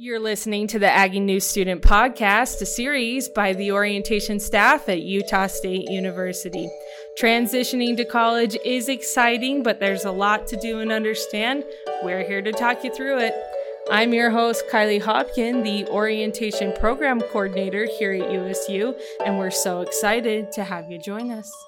You're listening to the Aggie New Student Podcast, a series by the orientation staff at Utah State University. Transitioning to college is exciting, but there's a lot to do and understand. We're here to talk you through it. I'm your host, Kylie Hopkin, the Orientation Program Coordinator here at USU, and we're so excited to have you join us.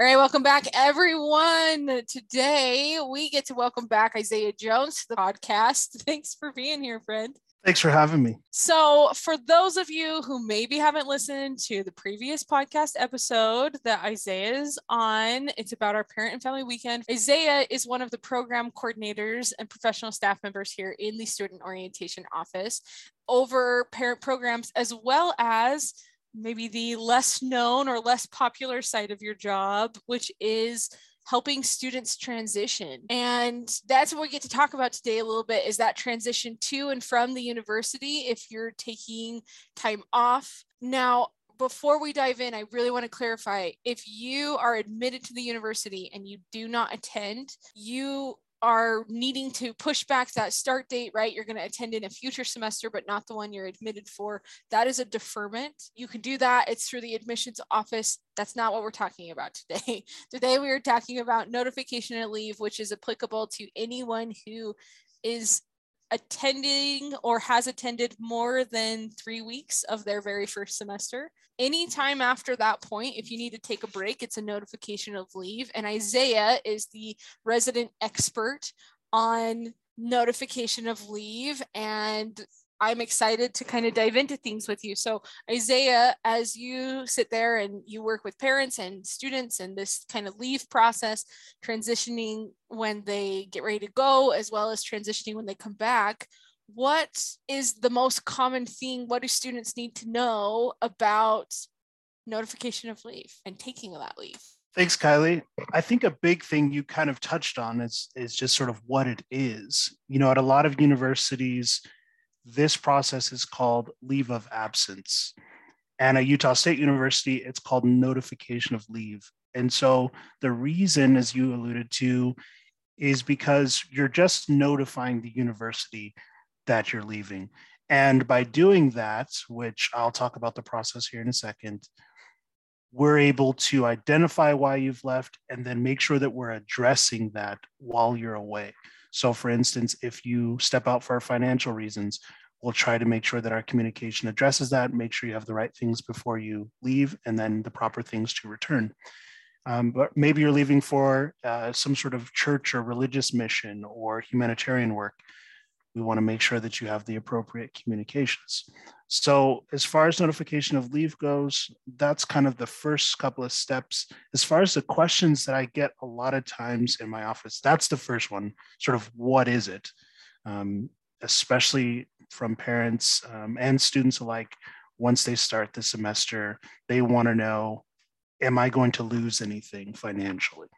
All right, welcome back, everyone. Today we get to welcome back Isaiah Jones to the podcast. Thanks for being here, friend. Thanks for having me. So, for those of you who maybe haven't listened to the previous podcast episode that Isaiah is on, it's about our parent and family weekend. Isaiah is one of the program coordinators and professional staff members here in the student orientation office over parent programs, as well as maybe the less known or less popular side of your job, which is helping students transition. And that's what we get to talk about today a little bit is that transition to and from the university if you're taking time off. Now, before we dive in, I really want to clarify if you are admitted to the university and you do not attend, you are needing to push back that start date, right? You're going to attend in a future semester, but not the one you're admitted for. That is a deferment. You can do that. It's through the admissions office. That's not what we're talking about today. today, we are talking about notification of leave, which is applicable to anyone who is attending or has attended more than three weeks of their very first semester. Anytime after that point, if you need to take a break, it's a notification of leave. And Isaiah is the resident expert on notification of leave and I'm excited to kind of dive into things with you. So, Isaiah, as you sit there and you work with parents and students and this kind of leave process, transitioning when they get ready to go, as well as transitioning when they come back, what is the most common thing? What do students need to know about notification of leave and taking of that leave? Thanks, Kylie. I think a big thing you kind of touched on is, is just sort of what it is. You know, at a lot of universities, this process is called leave of absence. And at Utah State University, it's called notification of leave. And so the reason, as you alluded to, is because you're just notifying the university that you're leaving. And by doing that, which I'll talk about the process here in a second, we're able to identify why you've left and then make sure that we're addressing that while you're away. So, for instance, if you step out for financial reasons, we'll try to make sure that our communication addresses that, make sure you have the right things before you leave, and then the proper things to return. Um, but maybe you're leaving for uh, some sort of church or religious mission or humanitarian work. We want to make sure that you have the appropriate communications. So, as far as notification of leave goes, that's kind of the first couple of steps. As far as the questions that I get a lot of times in my office, that's the first one sort of what is it? Um, especially from parents um, and students alike once they start the semester they want to know am i going to lose anything financially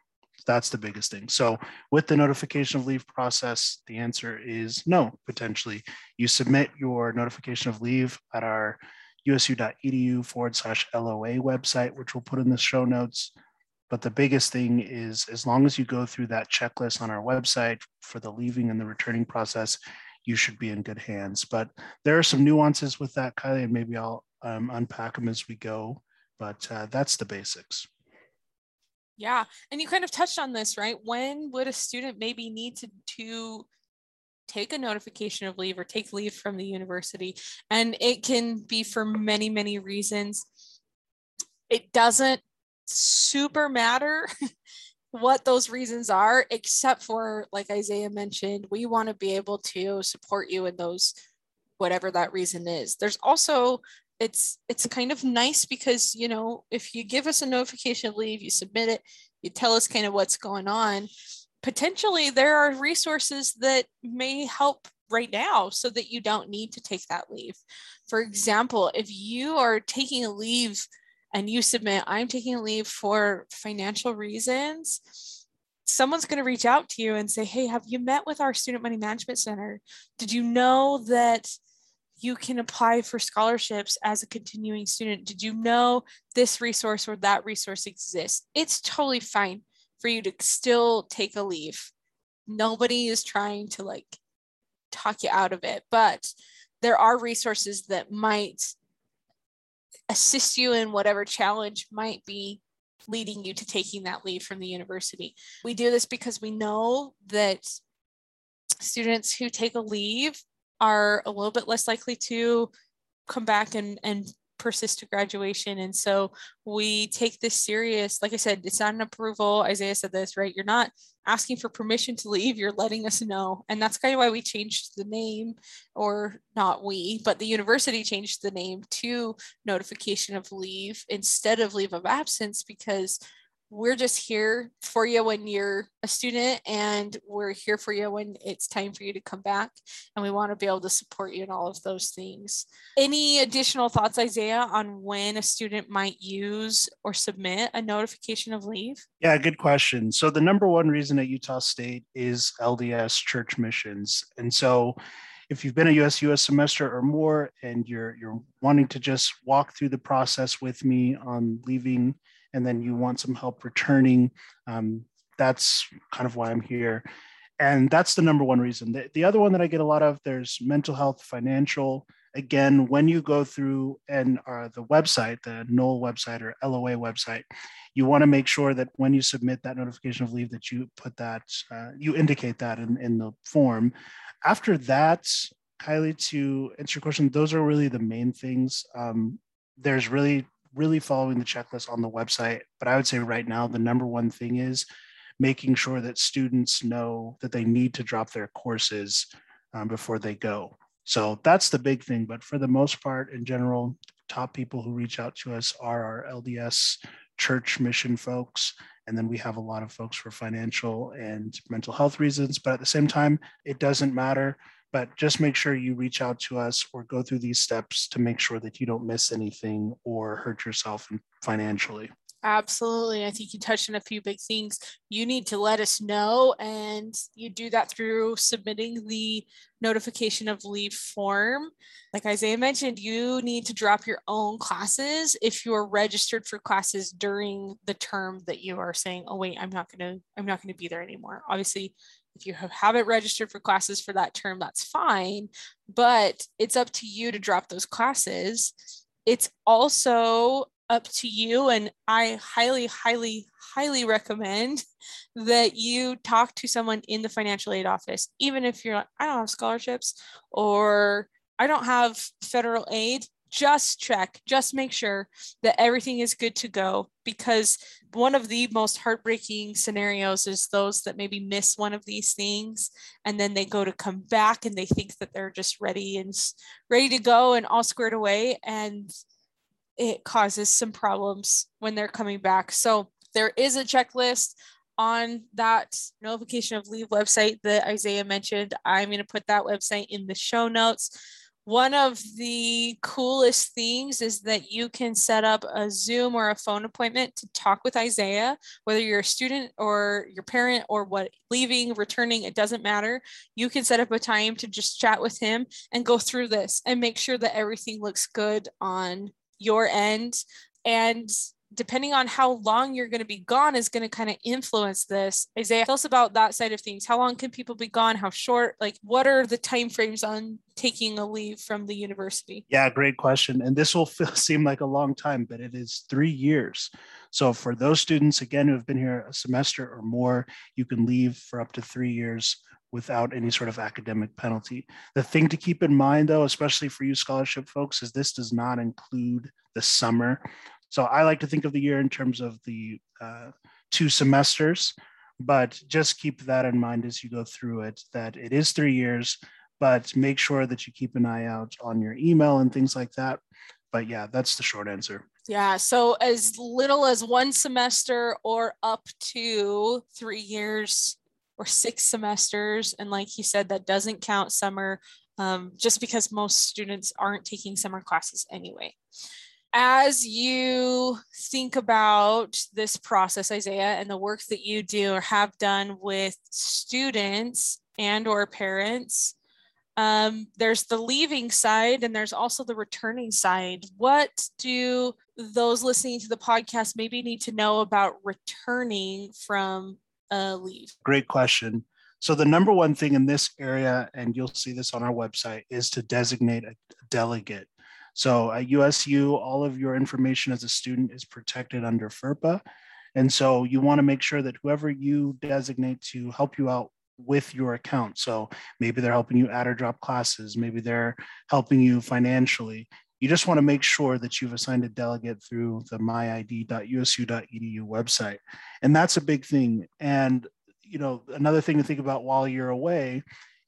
that's the biggest thing so with the notification of leave process the answer is no potentially you submit your notification of leave at our usu.edu forward slash loa website which we'll put in the show notes but the biggest thing is as long as you go through that checklist on our website for the leaving and the returning process you should be in good hands. But there are some nuances with that, Kylie, and maybe I'll um, unpack them as we go. But uh, that's the basics. Yeah, and you kind of touched on this, right? When would a student maybe need to to take a notification of leave or take leave from the university? And it can be for many, many reasons. It doesn't super matter what those reasons are, except for, like Isaiah mentioned, we want to be able to support you in those, whatever that reason is. There's also, it's it's kind of nice because you know if you give us a notification leave, you submit it, you tell us kind of what's going on. Potentially, there are resources that may help right now so that you don't need to take that leave. For example, if you are taking a leave and you submit, I'm taking a leave for financial reasons, someone's going to reach out to you and say, Hey, have you met with our Student Money Management Center? Did you know that you can apply for scholarships as a continuing student? Did you know this resource or that resource exists? It's totally fine for you to still take a leave. Nobody is trying to like talk you out of it. But there are resources that might assist you in whatever challenge might be leading you to taking that leave from the university. We do this because we know that students who take a leave are a little bit less likely to come back and, and persist to graduation. And so we take this serious. Like I said, it's not an approval. Isaiah said this, right? You're not asking for permission to leave, you're letting us know. And that's kind of why we changed the name, or not we, but the university changed the name to notification of leave instead of leave of absence because we're just here for you when you're a student and we're here for you when it's time for you to come back and we want to be able to support you in all of those things. Any additional thoughts isaiah on when a student might use or submit a notification of leave? Yeah good question. So the number one reason at utah state is lds church missions. And so if you've been a US US semester or more and you're you're wanting to just walk through the process with me on leaving and then you want some help returning, um, that's kind of why I'm here. And that's the number one reason. The, the other one that I get a lot of, there's mental health, financial. Again, when you go through and uh, the website, the NOL website or LOA website, you want to make sure that when you submit that notification of leave that you put that, uh, you indicate that in, in the form. After that, Kylie, to answer your question, those are really the main things. Um, there's really really following the checklist on the website. But I would say right now, the number one thing is making sure that students know that they need to drop their courses um, before they go. So that's the big thing. But for the most part, in general, top people who reach out to us are our LDS church mission folks. And then we have a lot of folks for financial and mental health reasons. But at the same time, it doesn't matter but just make sure you reach out to us or go through these steps to make sure that you don't miss anything or hurt yourself financially. Absolutely. I think you touched on a few big things. You need to let us know, and you do that through submitting the notification of leave form. Like Isaiah mentioned, you need to drop your own classes if you're registered for classes during the term that you are saying, oh wait, I'm not gonna, I'm not gonna be there anymore. Obviously, if you have, haven't registered for classes for that term, that's fine, but it's up to you to drop those classes. It's also up to you, and I highly, highly, highly recommend that you talk to someone in the financial aid office, even if you're like, I don't have scholarships or I don't have federal aid just check, just make sure that everything is good to go because one of the most heartbreaking scenarios is those that maybe miss one of these things and then they go to come back and they think that they're just ready and ready to go and all squared away and it causes some problems when they're coming back. So there is a checklist on that notification of leave website that Isaiah mentioned. I'm going to put that website in the show notes one of the coolest things is that you can set up a Zoom or a phone appointment to talk with Isaiah, whether you're a student or your parent or what leaving, returning, it doesn't matter. You can set up a time to just chat with him and go through this and make sure that everything looks good on your end. And depending on how long you're going to be gone is going to kind of influence this. Isaiah tell us about that side of things. How long can people be gone? How short? Like what are the time frames on taking a leave from the university? Yeah great question. And this will feel, seem like a long time but it is three years. So for those students again who have been here a semester or more you can leave for up to three years without any sort of academic penalty. The thing to keep in mind, though, especially for you scholarship folks, is this does not include the summer. So I like to think of the year in terms of the uh, two semesters, but just keep that in mind as you go through it, that it is three years, but make sure that you keep an eye out on your email and things like that. But yeah, that's the short answer. Yeah. So as little as one semester or up to three years or six semesters. And like he said, that doesn't count summer um, just because most students aren't taking summer classes anyway as you think about this process isaiah and the work that you do or have done with students and or parents um, there's the leaving side and there's also the returning side. What do those listening to the podcast maybe need to know about returning from a leave? Great question. So the number one thing in this area, and you'll see this on our website, is to designate a delegate. So at USU, all of your information as a student is protected under FERPA. And so you want to make sure that whoever you designate to help you out with your account. So maybe they're helping you add or drop classes, maybe they're helping you financially. You just want to make sure that you've assigned a delegate through the myid.usu.edu website. And that's a big thing. And you know, another thing to think about while you're away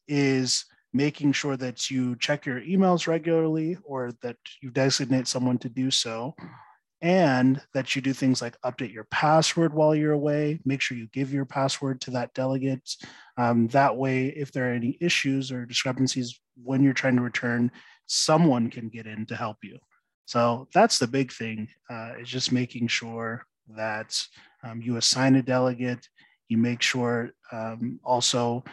is making sure that you check your emails regularly or that you designate someone to do so. And that you do things like update your password while you're away. Make sure you give your password to that delegate. Um, that way if there are any issues or discrepancies when you're trying to return someone can get in to help you. So that's the big thing uh, is just making sure that um, you assign a delegate. You make sure um, also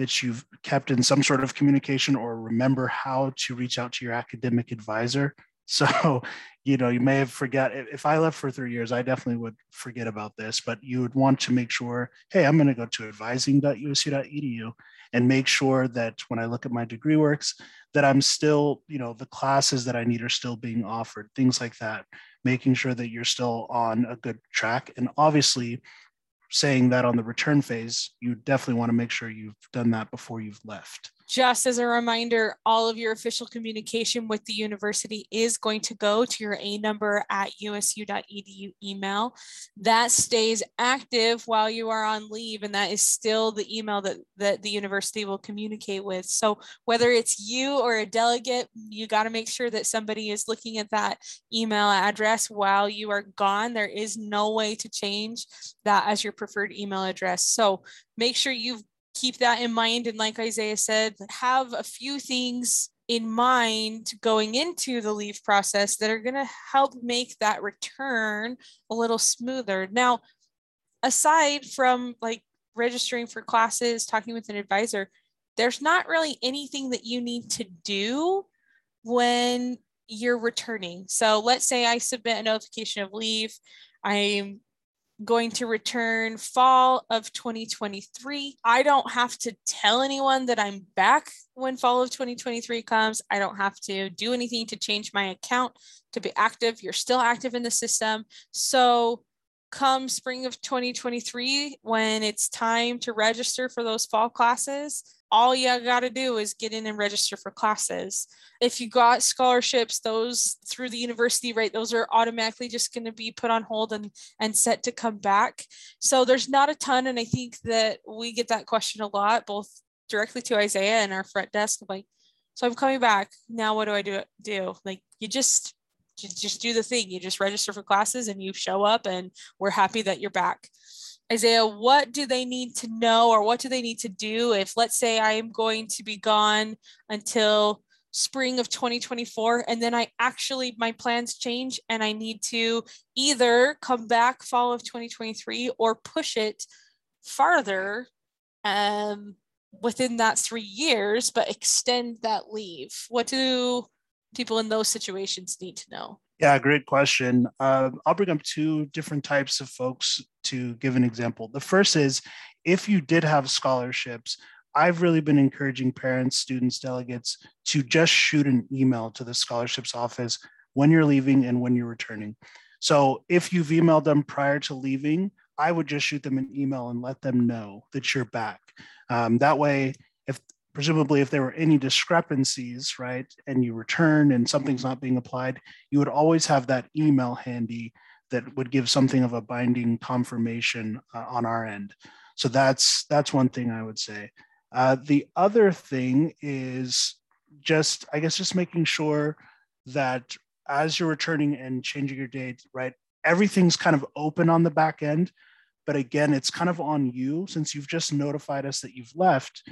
that you've kept in some sort of communication or remember how to reach out to your academic advisor. So, you know, you may have forgot. If I left for three years, I definitely would forget about this, but you would want to make sure, hey, I'm going to go to advising.usu.edu and make sure that when I look at my degree works, that I'm still, you know, the classes that I need are still being offered, things like that, making sure that you're still on a good track. And obviously, saying that on the return phase, you definitely want to make sure you've done that before you've left. Just as a reminder, all of your official communication with the university is going to go to your A number at usu.edu email. That stays active while you are on leave, and that is still the email that, that the university will communicate with. So, whether it's you or a delegate, you got to make sure that somebody is looking at that email address while you are gone. There is no way to change that as your preferred email address. So, make sure you've keep that in mind. And like Isaiah said, have a few things in mind going into the leave process that are going to help make that return a little smoother. Now, aside from like registering for classes, talking with an advisor, there's not really anything that you need to do when you're returning. So let's say I submit a notification of leave. I'm going to return fall of 2023. I don't have to tell anyone that I'm back when fall of 2023 comes. I don't have to do anything to change my account to be active. You're still active in the system. So, come spring of 2023, when it's time to register for those fall classes, all you got to do is get in and register for classes. If you got scholarships, those through the university, right, those are automatically just going to be put on hold and, and set to come back. So there's not a ton. And I think that we get that question a lot, both directly to Isaiah and our front desk. Like, so I'm coming back. Now what do I do? Do like you just just do the thing. You just register for classes and you show up and we're happy that you're back. Isaiah, what do they need to know or what do they need to do if, let's say, I am going to be gone until spring of 2024 and then I actually, my plans change and I need to either come back fall of 2023 or push it farther um, within that three years, but extend that leave? What do people in those situations need to know? Yeah, great question. Uh, I'll bring up two different types of folks to give an example. The first is if you did have scholarships, I've really been encouraging parents, students, delegates to just shoot an email to the scholarships office when you're leaving and when you're returning. So if you've emailed them prior to leaving, I would just shoot them an email and let them know that you're back. Um, that way, if presumably if there were any discrepancies, right, and you return and something's not being applied, you would always have that email handy that would give something of a binding confirmation uh, on our end. So that's that's one thing I would say. Uh, the other thing is just, I guess, just making sure that as you're returning and changing your date, right, everything's kind of open on the back end. But again, it's kind of on you since you've just notified us that you've left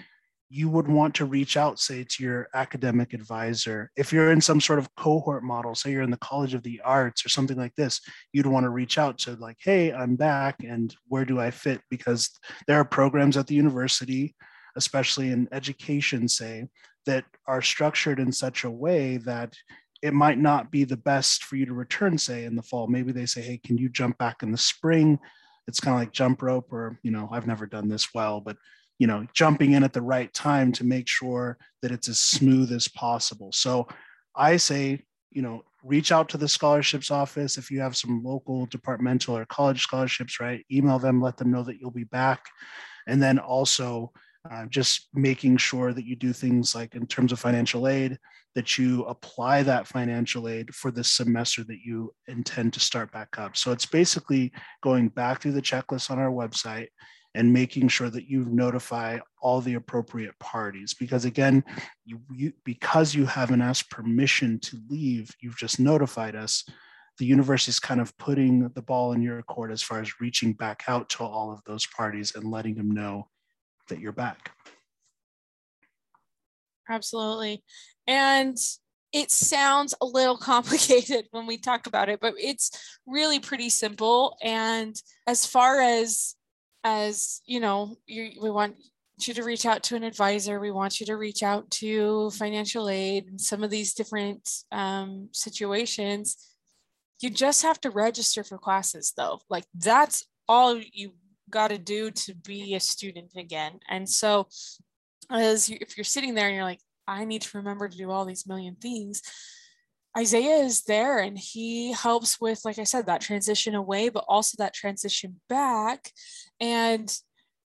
you would want to reach out, say, to your academic advisor. If you're in some sort of cohort model, say you're in the College of the Arts or something like this, you'd want to reach out to, like, hey, I'm back and where do I fit? Because there are programs at the university, especially in education, say, that are structured in such a way that it might not be the best for you to return, say, in the fall. Maybe they say, hey, can you jump back in the spring? It's kind of like jump rope, or, you know, I've never done this well, but you know jumping in at the right time to make sure that it's as smooth as possible. So i say you know reach out to the scholarships office. If you have some local departmental or college scholarships right email them let them know that you'll be back. And then also uh, just making sure that you do things like in terms of financial aid that you apply that financial aid for the semester that you intend to start back up. So it's basically going back through the checklist on our website and making sure that you notify all the appropriate parties. Because again you, you, because you haven't asked permission to leave you've just notified us the university is kind of putting the ball in your court as far as reaching back out to all of those parties and letting them know that you're back. Absolutely. And it sounds a little complicated when we talk about it but it's really pretty simple. And as far as as you know you, we want you to reach out to an advisor. We want you to reach out to financial aid and some of these different um, situations. You just have to register for classes though. Like that's all you got to do to be a student again. And so as you, if you're sitting there and you're like i need to remember to do all these million things Isaiah is there and he helps with, like I said, that transition away, but also that transition back. And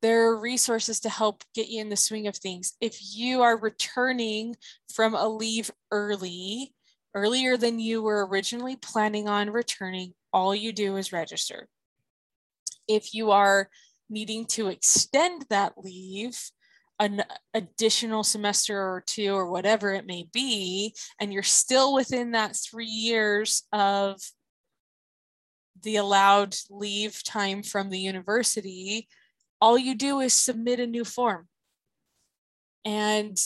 there are resources to help get you in the swing of things. If you are returning from a leave early, earlier than you were originally planning on returning, all you do is register. If you are needing to extend that leave, an additional semester or two or whatever it may be, and you're still within that three years of the allowed leave time from the university, all you do is submit a new form. And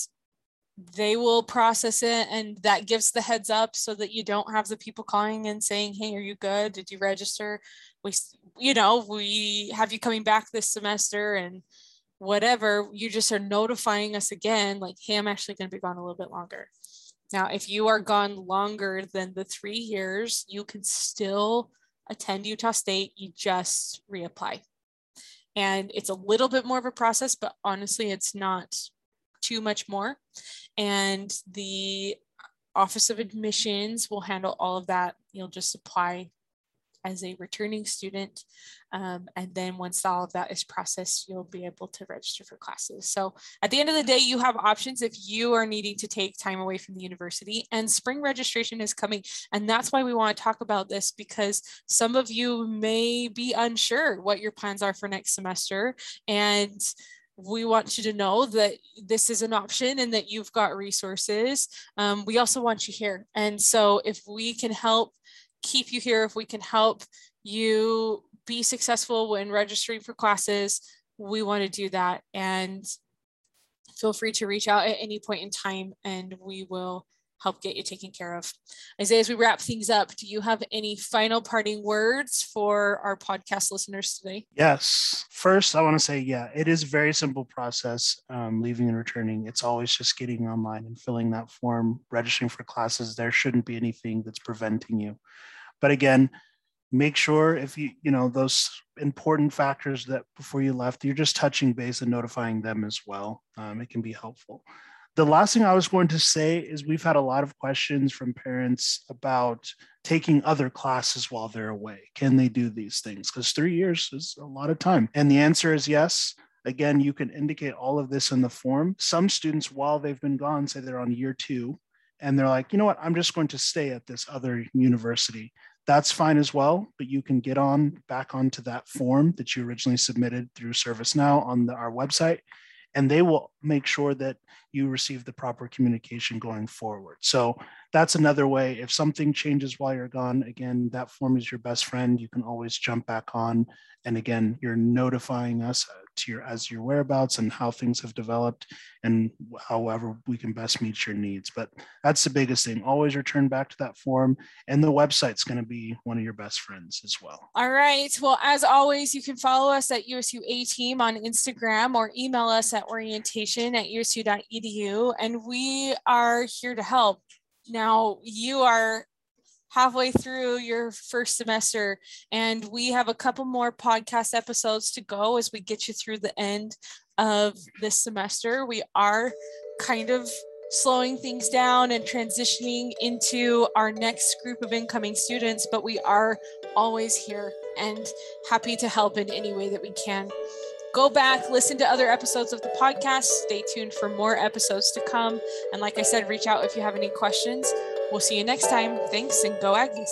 they will process it and that gives the heads up so that you don't have the people calling and saying hey are you good did you register we you know we have you coming back this semester and whatever, you just are notifying us again, like, hey, I'm actually going to be gone a little bit longer. Now, if you are gone longer than the three years, you can still attend Utah State, you just reapply. And it's a little bit more of a process, but honestly, it's not too much more. And the Office of Admissions will handle all of that. You'll just apply as a returning student. Um, and then once all of that is processed, you'll be able to register for classes. So at the end of the day, you have options if you are needing to take time away from the university and spring registration is coming. And that's why we want to talk about this because some of you may be unsure what your plans are for next semester. And we want you to know that this is an option and that you've got resources. Um, we also want you here. And so if we can help keep you here, if we can help you be successful when registering for classes, we want to do that. And feel free to reach out at any point in time and we will help get you taken care of. Isaiah, as we wrap things up, do you have any final parting words for our podcast listeners today? Yes. First, I want to say, yeah, it is a very simple process, um, leaving and returning. It's always just getting online and filling that form, registering for classes. There shouldn't be anything that's preventing you. But again, make sure if you, you know, those important factors that before you left, you're just touching base and notifying them as well. Um, it can be helpful the last thing I was going to say is we've had a lot of questions from parents about taking other classes while they're away. Can they do these things? Because three years is a lot of time. And the answer is yes. Again, you can indicate all of this in the form. Some students, while they've been gone, say they're on year two, and they're like, you know what, I'm just going to stay at this other university. That's fine as well, but you can get on back onto that form that you originally submitted through ServiceNow on the, our website and they will make sure that you receive the proper communication going forward. So that's another way. If something changes while you're gone, again, that form is your best friend. You can always jump back on. And again, you're notifying us uh, to your as your whereabouts and how things have developed and however we can best meet your needs. But that's the biggest thing. Always return back to that form. And the website's going to be one of your best friends as well. All right. Well, as always, you can follow us at USU A Team on Instagram or email us at orientation at usu.edu. You and we are here to help. Now, you are halfway through your first semester and we have a couple more podcast episodes to go as we get you through the end of this semester. We are kind of slowing things down and transitioning into our next group of incoming students, but we are always here and happy to help in any way that we can. Go back, listen to other episodes of the podcast. Stay tuned for more episodes to come. And like I said, reach out if you have any questions. We'll see you next time. Thanks and go Aggies.